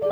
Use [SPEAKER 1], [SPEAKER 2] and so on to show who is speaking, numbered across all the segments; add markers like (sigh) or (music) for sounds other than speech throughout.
[SPEAKER 1] Hi,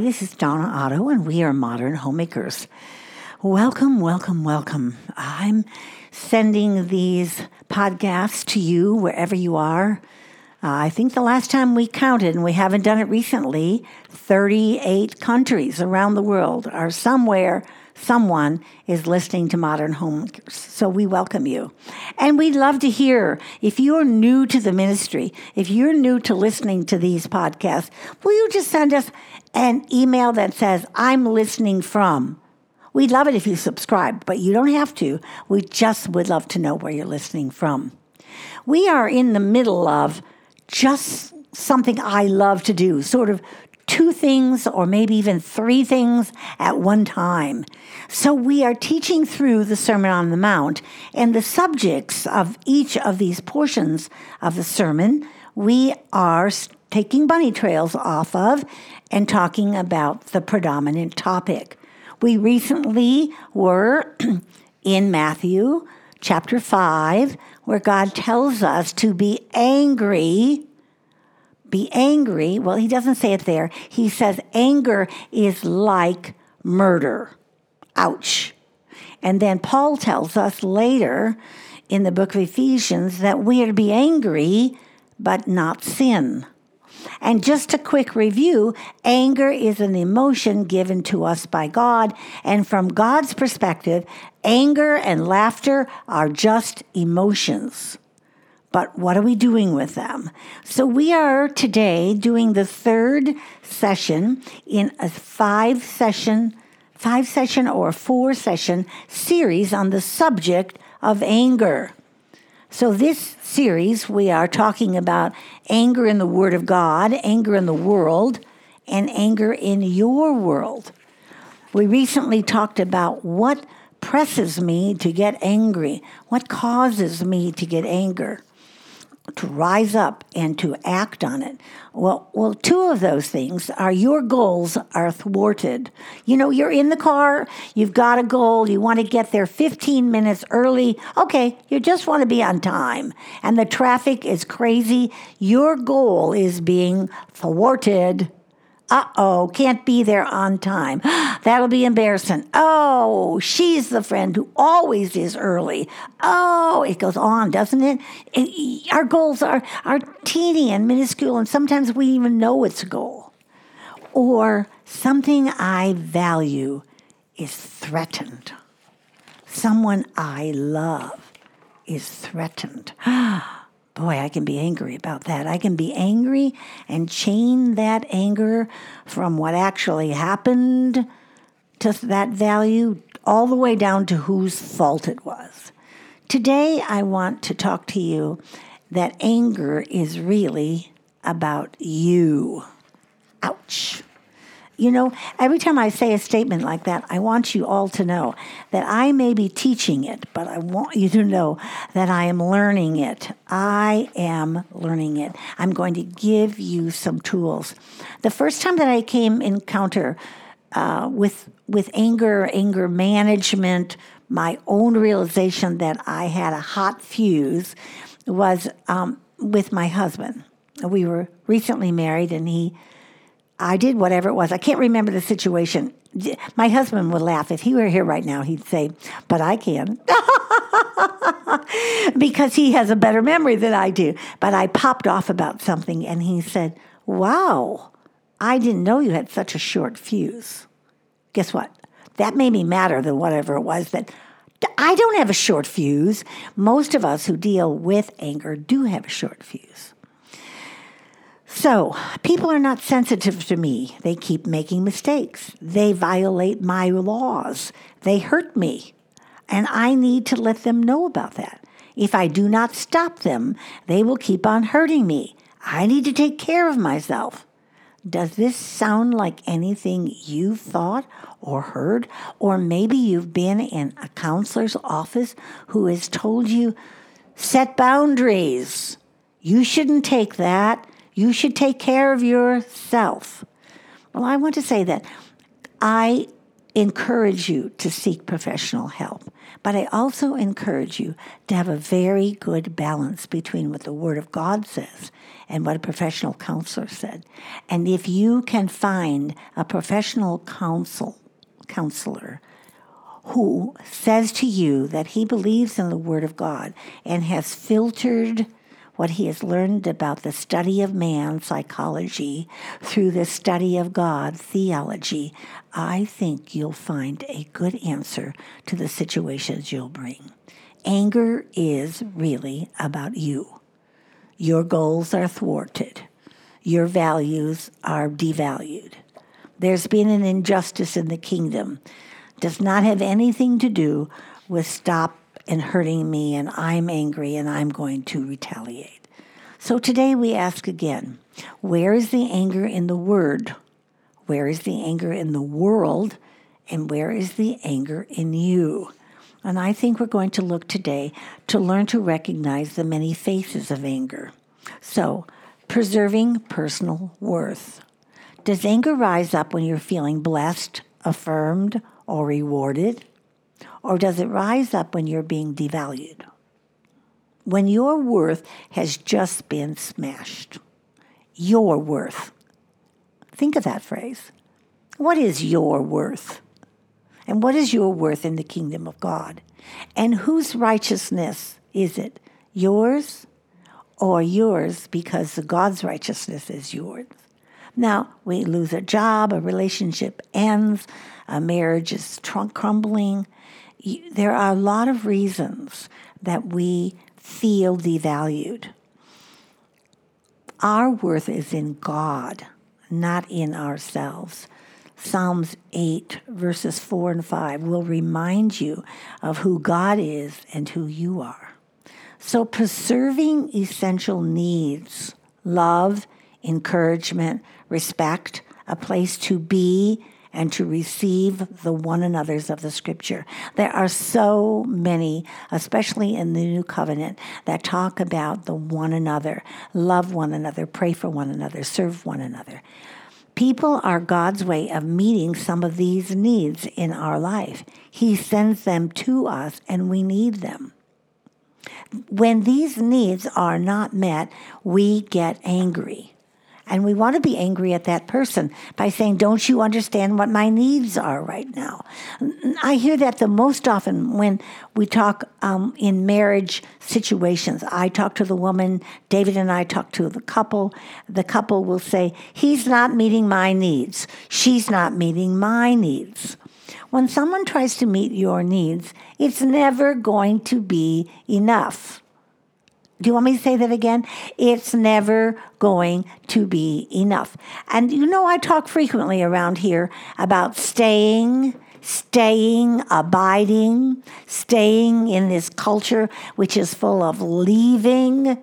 [SPEAKER 1] this is Donna Otto, and we are Modern Homemakers. Welcome, welcome, welcome. I'm sending these podcasts to you wherever you are. Uh, I think the last time we counted, and we haven't done it recently, 38 countries around the world are somewhere someone is listening to Modern Homemakers. So we welcome you. And we'd love to hear if you're new to the ministry, if you're new to listening to these podcasts, will you just send us an email that says, I'm listening from? We'd love it if you subscribe, but you don't have to. We just would love to know where you're listening from. We are in the middle of just something I love to do, sort of two things or maybe even three things at one time. So we are teaching through the Sermon on the Mount and the subjects of each of these portions of the sermon. We are taking bunny trails off of and talking about the predominant topic. We recently were (clears throat) in Matthew chapter 5, where God tells us to be angry. Be angry. Well, he doesn't say it there. He says anger is like murder. Ouch. And then Paul tells us later in the book of Ephesians that we are to be angry, but not sin. And just a quick review anger is an emotion given to us by God. And from God's perspective, anger and laughter are just emotions. But what are we doing with them? So, we are today doing the third session in a five session, five session or four session series on the subject of anger. So, this series, we are talking about anger in the Word of God, anger in the world, and anger in your world. We recently talked about what presses me to get angry, what causes me to get anger to rise up and to act on it. Well, well, two of those things are your goals are thwarted. You know, you're in the car, you've got a goal, you want to get there 15 minutes early. Okay, you just want to be on time. And the traffic is crazy. Your goal is being thwarted uh oh, can't be there on time. (gasps) That'll be embarrassing. Oh, she's the friend who always is early. Oh, it goes on, doesn't it? it our goals are, are teeny and minuscule, and sometimes we even know it's a goal. Or something I value is threatened. Someone I love is threatened. (gasps) Boy, I can be angry about that. I can be angry and chain that anger from what actually happened to that value all the way down to whose fault it was. Today, I want to talk to you that anger is really about you. Ouch. You know, every time I say a statement like that, I want you all to know that I may be teaching it, but I want you to know that I am learning it. I am learning it. I'm going to give you some tools. The first time that I came encounter uh, with with anger, anger management, my own realization that I had a hot fuse was um, with my husband. We were recently married, and he I did whatever it was. I can't remember the situation. My husband would laugh. If he were here right now, he'd say, But I can. (laughs) because he has a better memory than I do. But I popped off about something and he said, Wow, I didn't know you had such a short fuse. Guess what? That made me madder than whatever it was that I don't have a short fuse. Most of us who deal with anger do have a short fuse. So, people are not sensitive to me. They keep making mistakes. They violate my laws. They hurt me. And I need to let them know about that. If I do not stop them, they will keep on hurting me. I need to take care of myself. Does this sound like anything you've thought or heard? Or maybe you've been in a counselor's office who has told you Set boundaries. You shouldn't take that. You should take care of yourself. Well, I want to say that I encourage you to seek professional help, but I also encourage you to have a very good balance between what the Word of God says and what a professional counselor said. And if you can find a professional counsel counselor who says to you that he believes in the Word of God and has filtered what he has learned about the study of man, psychology, through the study of God, theology, I think you'll find a good answer to the situations you'll bring. Anger is really about you. Your goals are thwarted. Your values are devalued. There's been an injustice in the kingdom. Does not have anything to do with stop and hurting me and I'm angry and I'm going to retaliate. So today we ask again, where is the anger in the word? Where is the anger in the world? And where is the anger in you? And I think we're going to look today to learn to recognize the many faces of anger. So, preserving personal worth. Does anger rise up when you're feeling blessed, affirmed, or rewarded? Or does it rise up when you're being devalued? When your worth has just been smashed. Your worth. Think of that phrase. What is your worth? And what is your worth in the kingdom of God? And whose righteousness is it? Yours or yours because God's righteousness is yours? Now, we lose a job, a relationship ends, a marriage is crumbling. There are a lot of reasons that we feel devalued. Our worth is in God, not in ourselves. Psalms 8, verses 4 and 5 will remind you of who God is and who you are. So, preserving essential needs, love, encouragement, respect, a place to be and to receive the one another's of the scripture. There are so many, especially in the new covenant, that talk about the one another, love one another, pray for one another, serve one another. People are God's way of meeting some of these needs in our life. He sends them to us and we need them. When these needs are not met, we get angry. And we want to be angry at that person by saying, Don't you understand what my needs are right now? I hear that the most often when we talk um, in marriage situations. I talk to the woman, David and I talk to the couple. The couple will say, He's not meeting my needs. She's not meeting my needs. When someone tries to meet your needs, it's never going to be enough. Do you want me to say that again? It's never going to be enough. And you know, I talk frequently around here about staying, staying, abiding, staying in this culture which is full of leaving,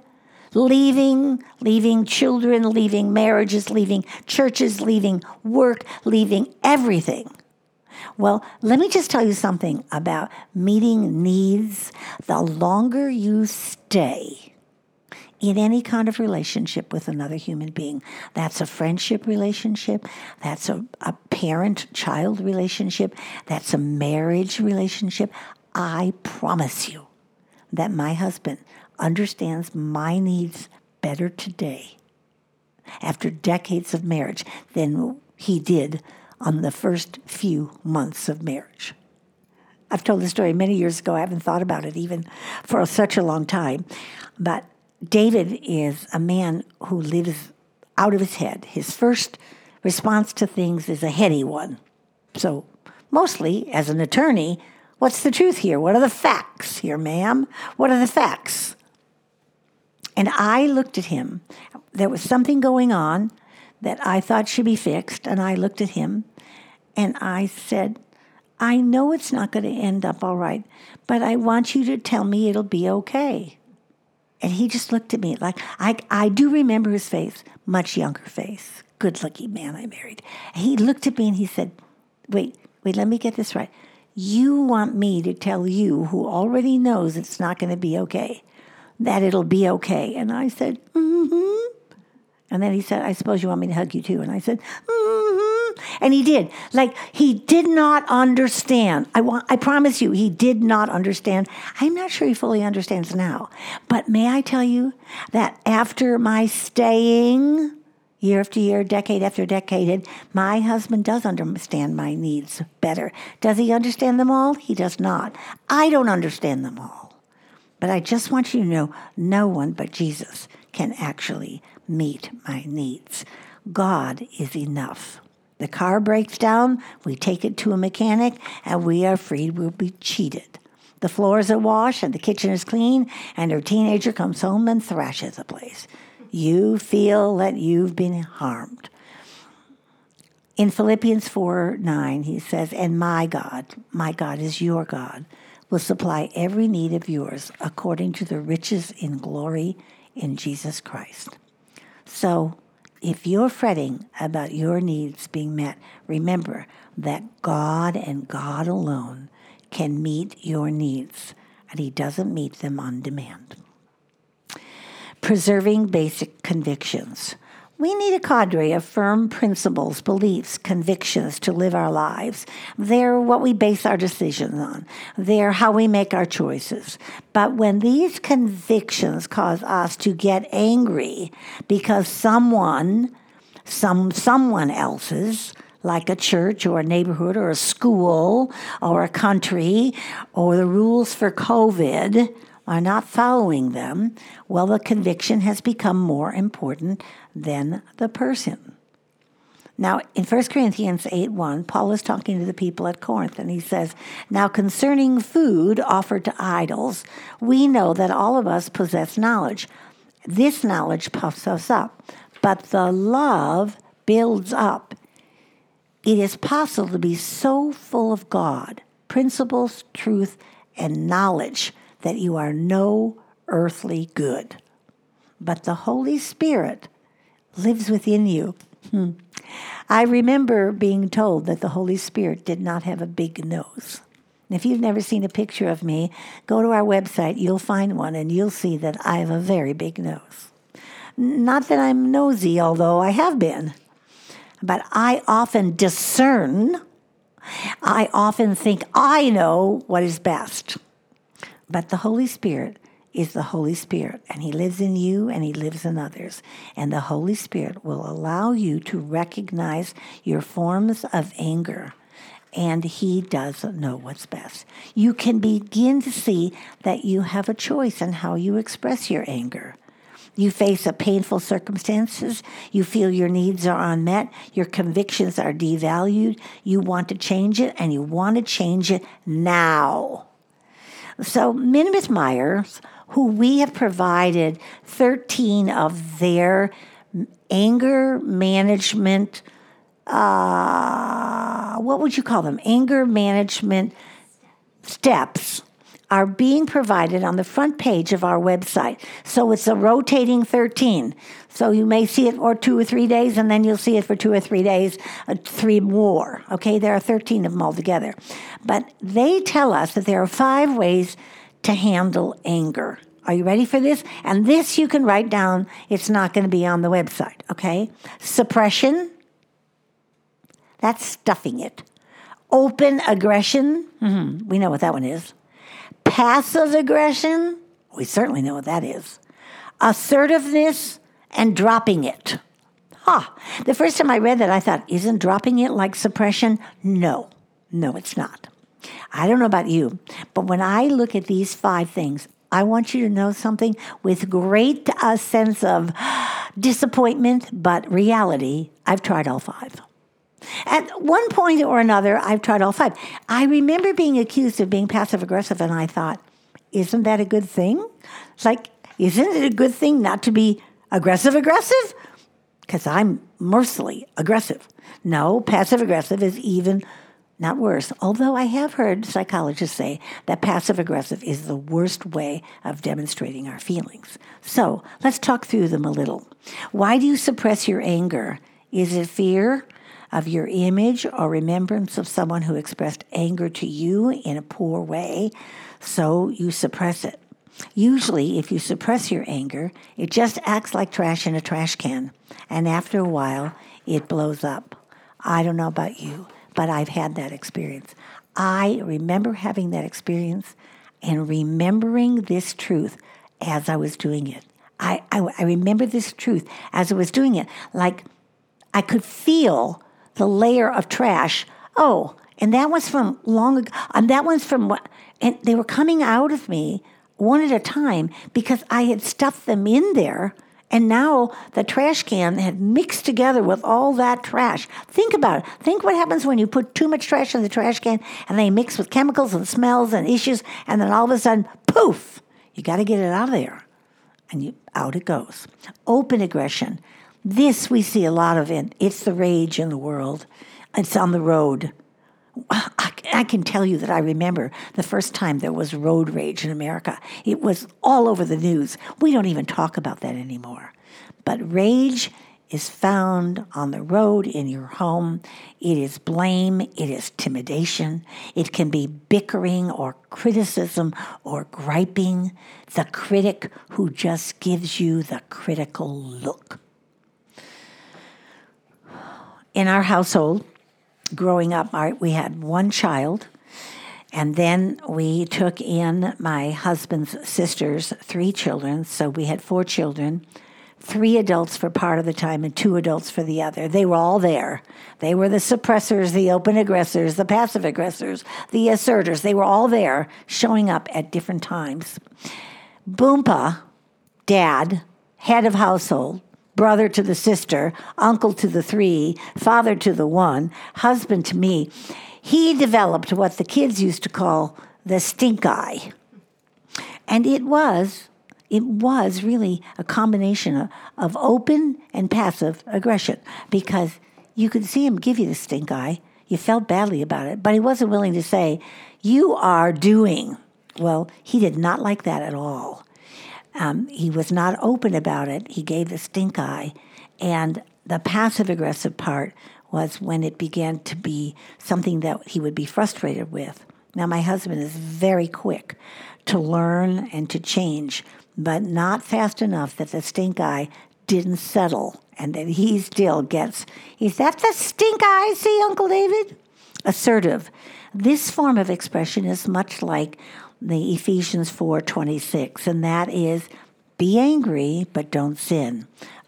[SPEAKER 1] leaving, leaving children, leaving marriages, leaving churches, leaving work, leaving everything. Well, let me just tell you something about meeting needs. The longer you stay in any kind of relationship with another human being, that's a friendship relationship, that's a, a parent child relationship, that's a marriage relationship. I promise you that my husband understands my needs better today after decades of marriage than he did on the first few months of marriage. I've told the story many years ago. I haven't thought about it even for such a long time. But David is a man who lives out of his head. His first response to things is a heady one. So, mostly as an attorney, what's the truth here? What are the facts here, ma'am? What are the facts? And I looked at him. There was something going on that I thought should be fixed. And I looked at him and I said, I know it's not going to end up all right, but I want you to tell me it'll be okay. And he just looked at me like I, I do remember his face, much younger face, good looking man I married. He looked at me and he said, Wait, wait, let me get this right. You want me to tell you, who already knows it's not going to be okay, that it'll be okay? And I said, mm hmm. And then he said, I suppose you want me to hug you too. And I said, mm-hmm. And he did. Like he did not understand. I want I promise you, he did not understand. I'm not sure he fully understands now. But may I tell you that after my staying year after year, decade after decade, my husband does understand my needs better. Does he understand them all? He does not. I don't understand them all. But I just want you to know no one but Jesus can actually meet my needs. God is enough. The car breaks down, we take it to a mechanic, and we are freed. We'll be cheated. The floors are washed and the kitchen is clean, and her teenager comes home and thrashes the place. You feel that you've been harmed. In Philippians 4 9, he says, And my God, my God is your God, will supply every need of yours according to the riches in glory in Jesus Christ. So, if you're fretting about your needs being met, remember that God and God alone can meet your needs, and He doesn't meet them on demand. Preserving basic convictions. We need a cadre of firm principles, beliefs, convictions to live our lives. They're what we base our decisions on. They're how we make our choices. But when these convictions cause us to get angry because someone, some someone else's, like a church or a neighborhood or a school or a country or the rules for COVID are not following them, well, the conviction has become more important than the person. Now, in 1 Corinthians 8 1, Paul is talking to the people at Corinth, and he says, Now concerning food offered to idols, we know that all of us possess knowledge. This knowledge puffs us up, but the love builds up. It is possible to be so full of God, principles, truth, and knowledge that you are no earthly good. But the Holy Spirit lives within you. Hmm. I remember being told that the Holy Spirit did not have a big nose. if you've never seen a picture of me, go to our website, you'll find one, and you'll see that I have a very big nose. Not that I'm nosy, although I have been, but I often discern, I often think I know what is best. But the Holy Spirit is the Holy Spirit, and He lives in you and He lives in others. And the Holy Spirit will allow you to recognize your forms of anger. And He does know what's best. You can begin to see that you have a choice in how you express your anger. You face a painful circumstances. You feel your needs are unmet. Your convictions are devalued. You want to change it, and you want to change it now. So, Minirth Meier, who we have provided 13 of their anger management, uh, what would you call them? Anger management steps are being provided on the front page of our website. So it's a rotating 13. So you may see it for two or three days, and then you'll see it for two or three days, uh, three more. Okay, there are 13 of them altogether. But they tell us that there are five ways to handle anger. Are you ready for this? And this you can write down. It's not going to be on the website, okay? Suppression, that's stuffing it. Open aggression, mm-hmm. we know what that one is. Passive aggression, we certainly know what that is. Assertiveness and dropping it. Ah, the first time I read that, I thought, isn't dropping it like suppression? No, no, it's not. I don't know about you, but when I look at these five things, I want you to know something with great uh, sense of (gasps) disappointment, but reality. I've tried all five. At one point or another, I've tried all five. I remember being accused of being passive aggressive, and I thought, isn't that a good thing? It's like, isn't it a good thing not to be aggressive aggressive? Because I'm mercilessly aggressive. No, passive aggressive is even not worse. Although I have heard psychologists say that passive aggressive is the worst way of demonstrating our feelings. So let's talk through them a little. Why do you suppress your anger? Is it fear? Of your image or remembrance of someone who expressed anger to you in a poor way, so you suppress it. Usually, if you suppress your anger, it just acts like trash in a trash can. And after a while, it blows up. I don't know about you, but I've had that experience. I remember having that experience and remembering this truth as I was doing it. I, I, I remember this truth as I was doing it. Like I could feel the layer of trash. Oh, and that was from long ago. And that one's from what? And they were coming out of me one at a time because I had stuffed them in there. And now the trash can had mixed together with all that trash. Think about it. Think what happens when you put too much trash in the trash can and they mix with chemicals and smells and issues, and then all of a sudden, poof, you got to get it out of there. And you, out it goes. Open aggression. This we see a lot of in it's the rage in the world. It's on the road. I, I can tell you that I remember the first time there was road rage in America. It was all over the news. We don't even talk about that anymore. But rage is found on the road in your home. It is blame, it is intimidation, it can be bickering or criticism or griping. The critic who just gives you the critical look. In our household, growing up, we had one child, and then we took in my husband's sister's three children. So we had four children, three adults for part of the time and two adults for the other. They were all there. They were the suppressors, the open aggressors, the passive aggressors, the asserters. They were all there, showing up at different times. Boompa, dad, head of household, brother to the sister, uncle to the three, father to the one, husband to me, he developed what the kids used to call the stink eye. And it was, it was really a combination of, of open and passive aggression because you could see him give you the stink eye. You felt badly about it, but he wasn't willing to say, You are doing. Well, he did not like that at all. Um, he was not open about it. He gave the stink eye. And the passive aggressive part was when it began to be something that he would be frustrated with. Now, my husband is very quick to learn and to change, but not fast enough that the stink eye didn't settle and that he still gets, is that the stink eye see, Uncle David? Assertive. This form of expression is much like the Ephesians 4:26 and that is be angry but don't sin.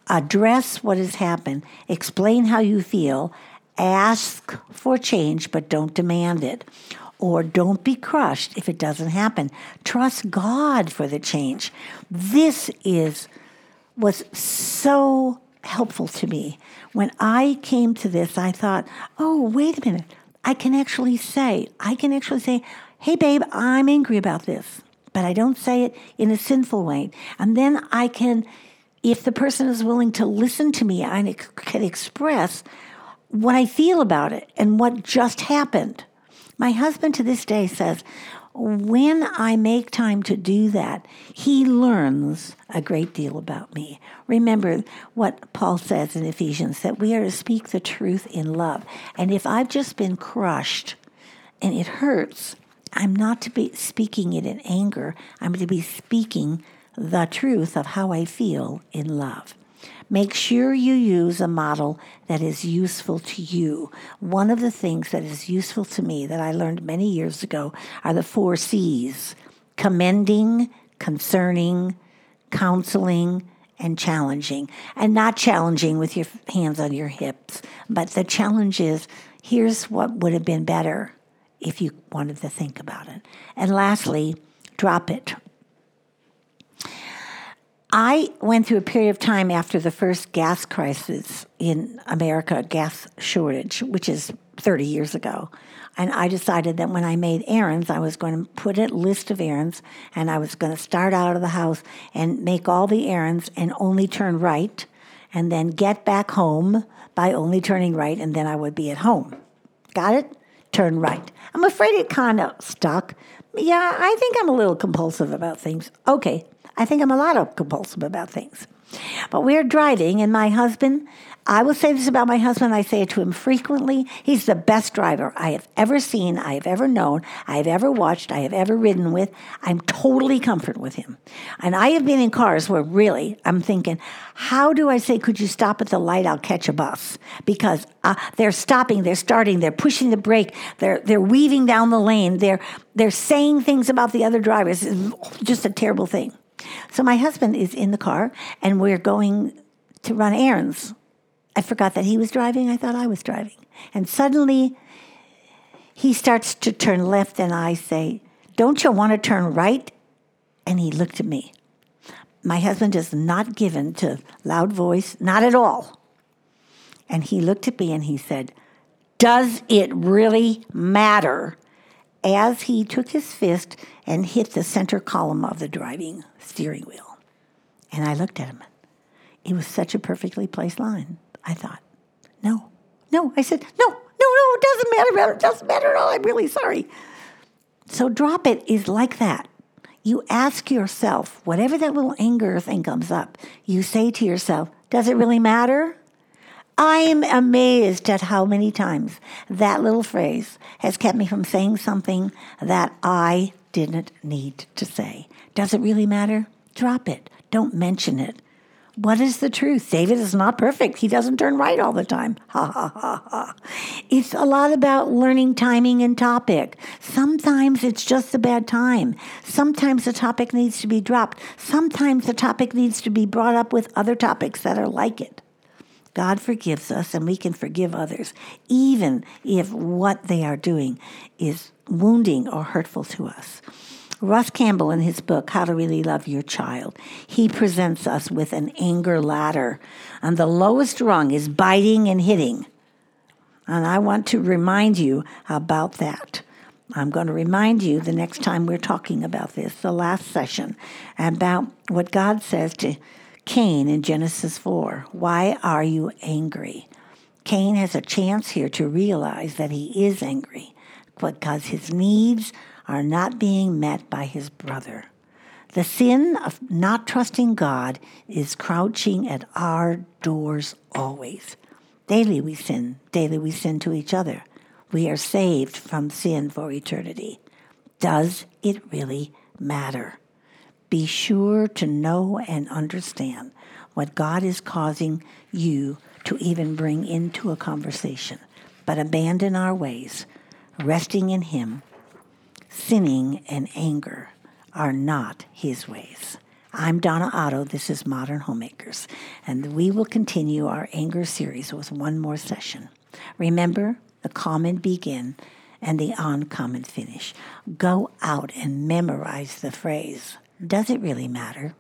[SPEAKER 1] Address what has happened, explain how you feel, ask for change but don't demand it. Or don't be crushed if it doesn't happen. Trust God for the change. This is was so helpful to me. When I came to this, I thought, oh, wait a minute. I can actually say, I can actually say, hey, babe, I'm angry about this, but I don't say it in a sinful way. And then I can, if the person is willing to listen to me, I can express what I feel about it and what just happened. My husband to this day says, when I make time to do that, he learns a great deal about me. Remember what Paul says in Ephesians that we are to speak the truth in love. And if I've just been crushed and it hurts, I'm not to be speaking it in anger. I'm to be speaking the truth of how I feel in love. Make sure you use a model that is useful to you. One of the things that is useful to me that I learned many years ago are the four C's commending, concerning, counseling, and challenging. And not challenging with your hands on your hips, but the challenge is here's what would have been better if you wanted to think about it. And lastly, drop it. I went through a period of time after the first gas crisis in America, gas shortage, which is 30 years ago. And I decided that when I made errands, I was going to put a list of errands and I was going to start out of the house and make all the errands and only turn right and then get back home by only turning right and then I would be at home. Got it? Turn right. I'm afraid it kind of stuck. Yeah, I think I'm a little compulsive about things. Okay, I think I'm a lot of compulsive about things. But we're driving, and my husband, I will say this about my husband, I say it to him frequently. He's the best driver I have ever seen, I have ever known, I have ever watched, I have ever ridden with. I'm totally comfortable with him. And I have been in cars where really I'm thinking, how do I say, could you stop at the light? I'll catch a bus. Because uh, they're stopping, they're starting, they're pushing the brake, they're, they're weaving down the lane, they're, they're saying things about the other drivers. It's just a terrible thing. So my husband is in the car and we're going to run errands. I forgot that he was driving. I thought I was driving. And suddenly he starts to turn left and I say, Don't you want to turn right? And he looked at me. My husband is not given to loud voice, not at all. And he looked at me and he said, Does it really matter? As he took his fist and hit the center column of the driving steering wheel. And I looked at him. It was such a perfectly placed line. I thought, no, no. I said, no, no, no, it doesn't matter. It doesn't matter at all. I'm really sorry. So drop it is like that. You ask yourself, whatever that little anger thing comes up, you say to yourself, does it really matter? I'm amazed at how many times that little phrase has kept me from saying something that I didn't need to say. Does it really matter? Drop it. Don't mention it. What is the truth? David is not perfect. He doesn't turn right all the time. (laughs) Ha ha ha ha. It's a lot about learning timing and topic. Sometimes it's just a bad time. Sometimes the topic needs to be dropped. Sometimes the topic needs to be brought up with other topics that are like it. God forgives us and we can forgive others, even if what they are doing is wounding or hurtful to us. Ross Campbell, in his book, How to Really Love Your Child, he presents us with an anger ladder. And the lowest rung is biting and hitting. And I want to remind you about that. I'm going to remind you the next time we're talking about this, the last session, about what God says to Cain in Genesis 4. Why are you angry? Cain has a chance here to realize that he is angry because his needs are not being met by his brother. The sin of not trusting God is crouching at our doors always. Daily we sin, daily we sin to each other. We are saved from sin for eternity. Does it really matter? Be sure to know and understand what God is causing you to even bring into a conversation, but abandon our ways, resting in Him sinning and anger are not his ways. I'm Donna Otto. This is Modern Homemakers, and we will continue our anger series with one more session. Remember, the common begin and the uncommon finish. Go out and memorize the phrase. Does it really matter?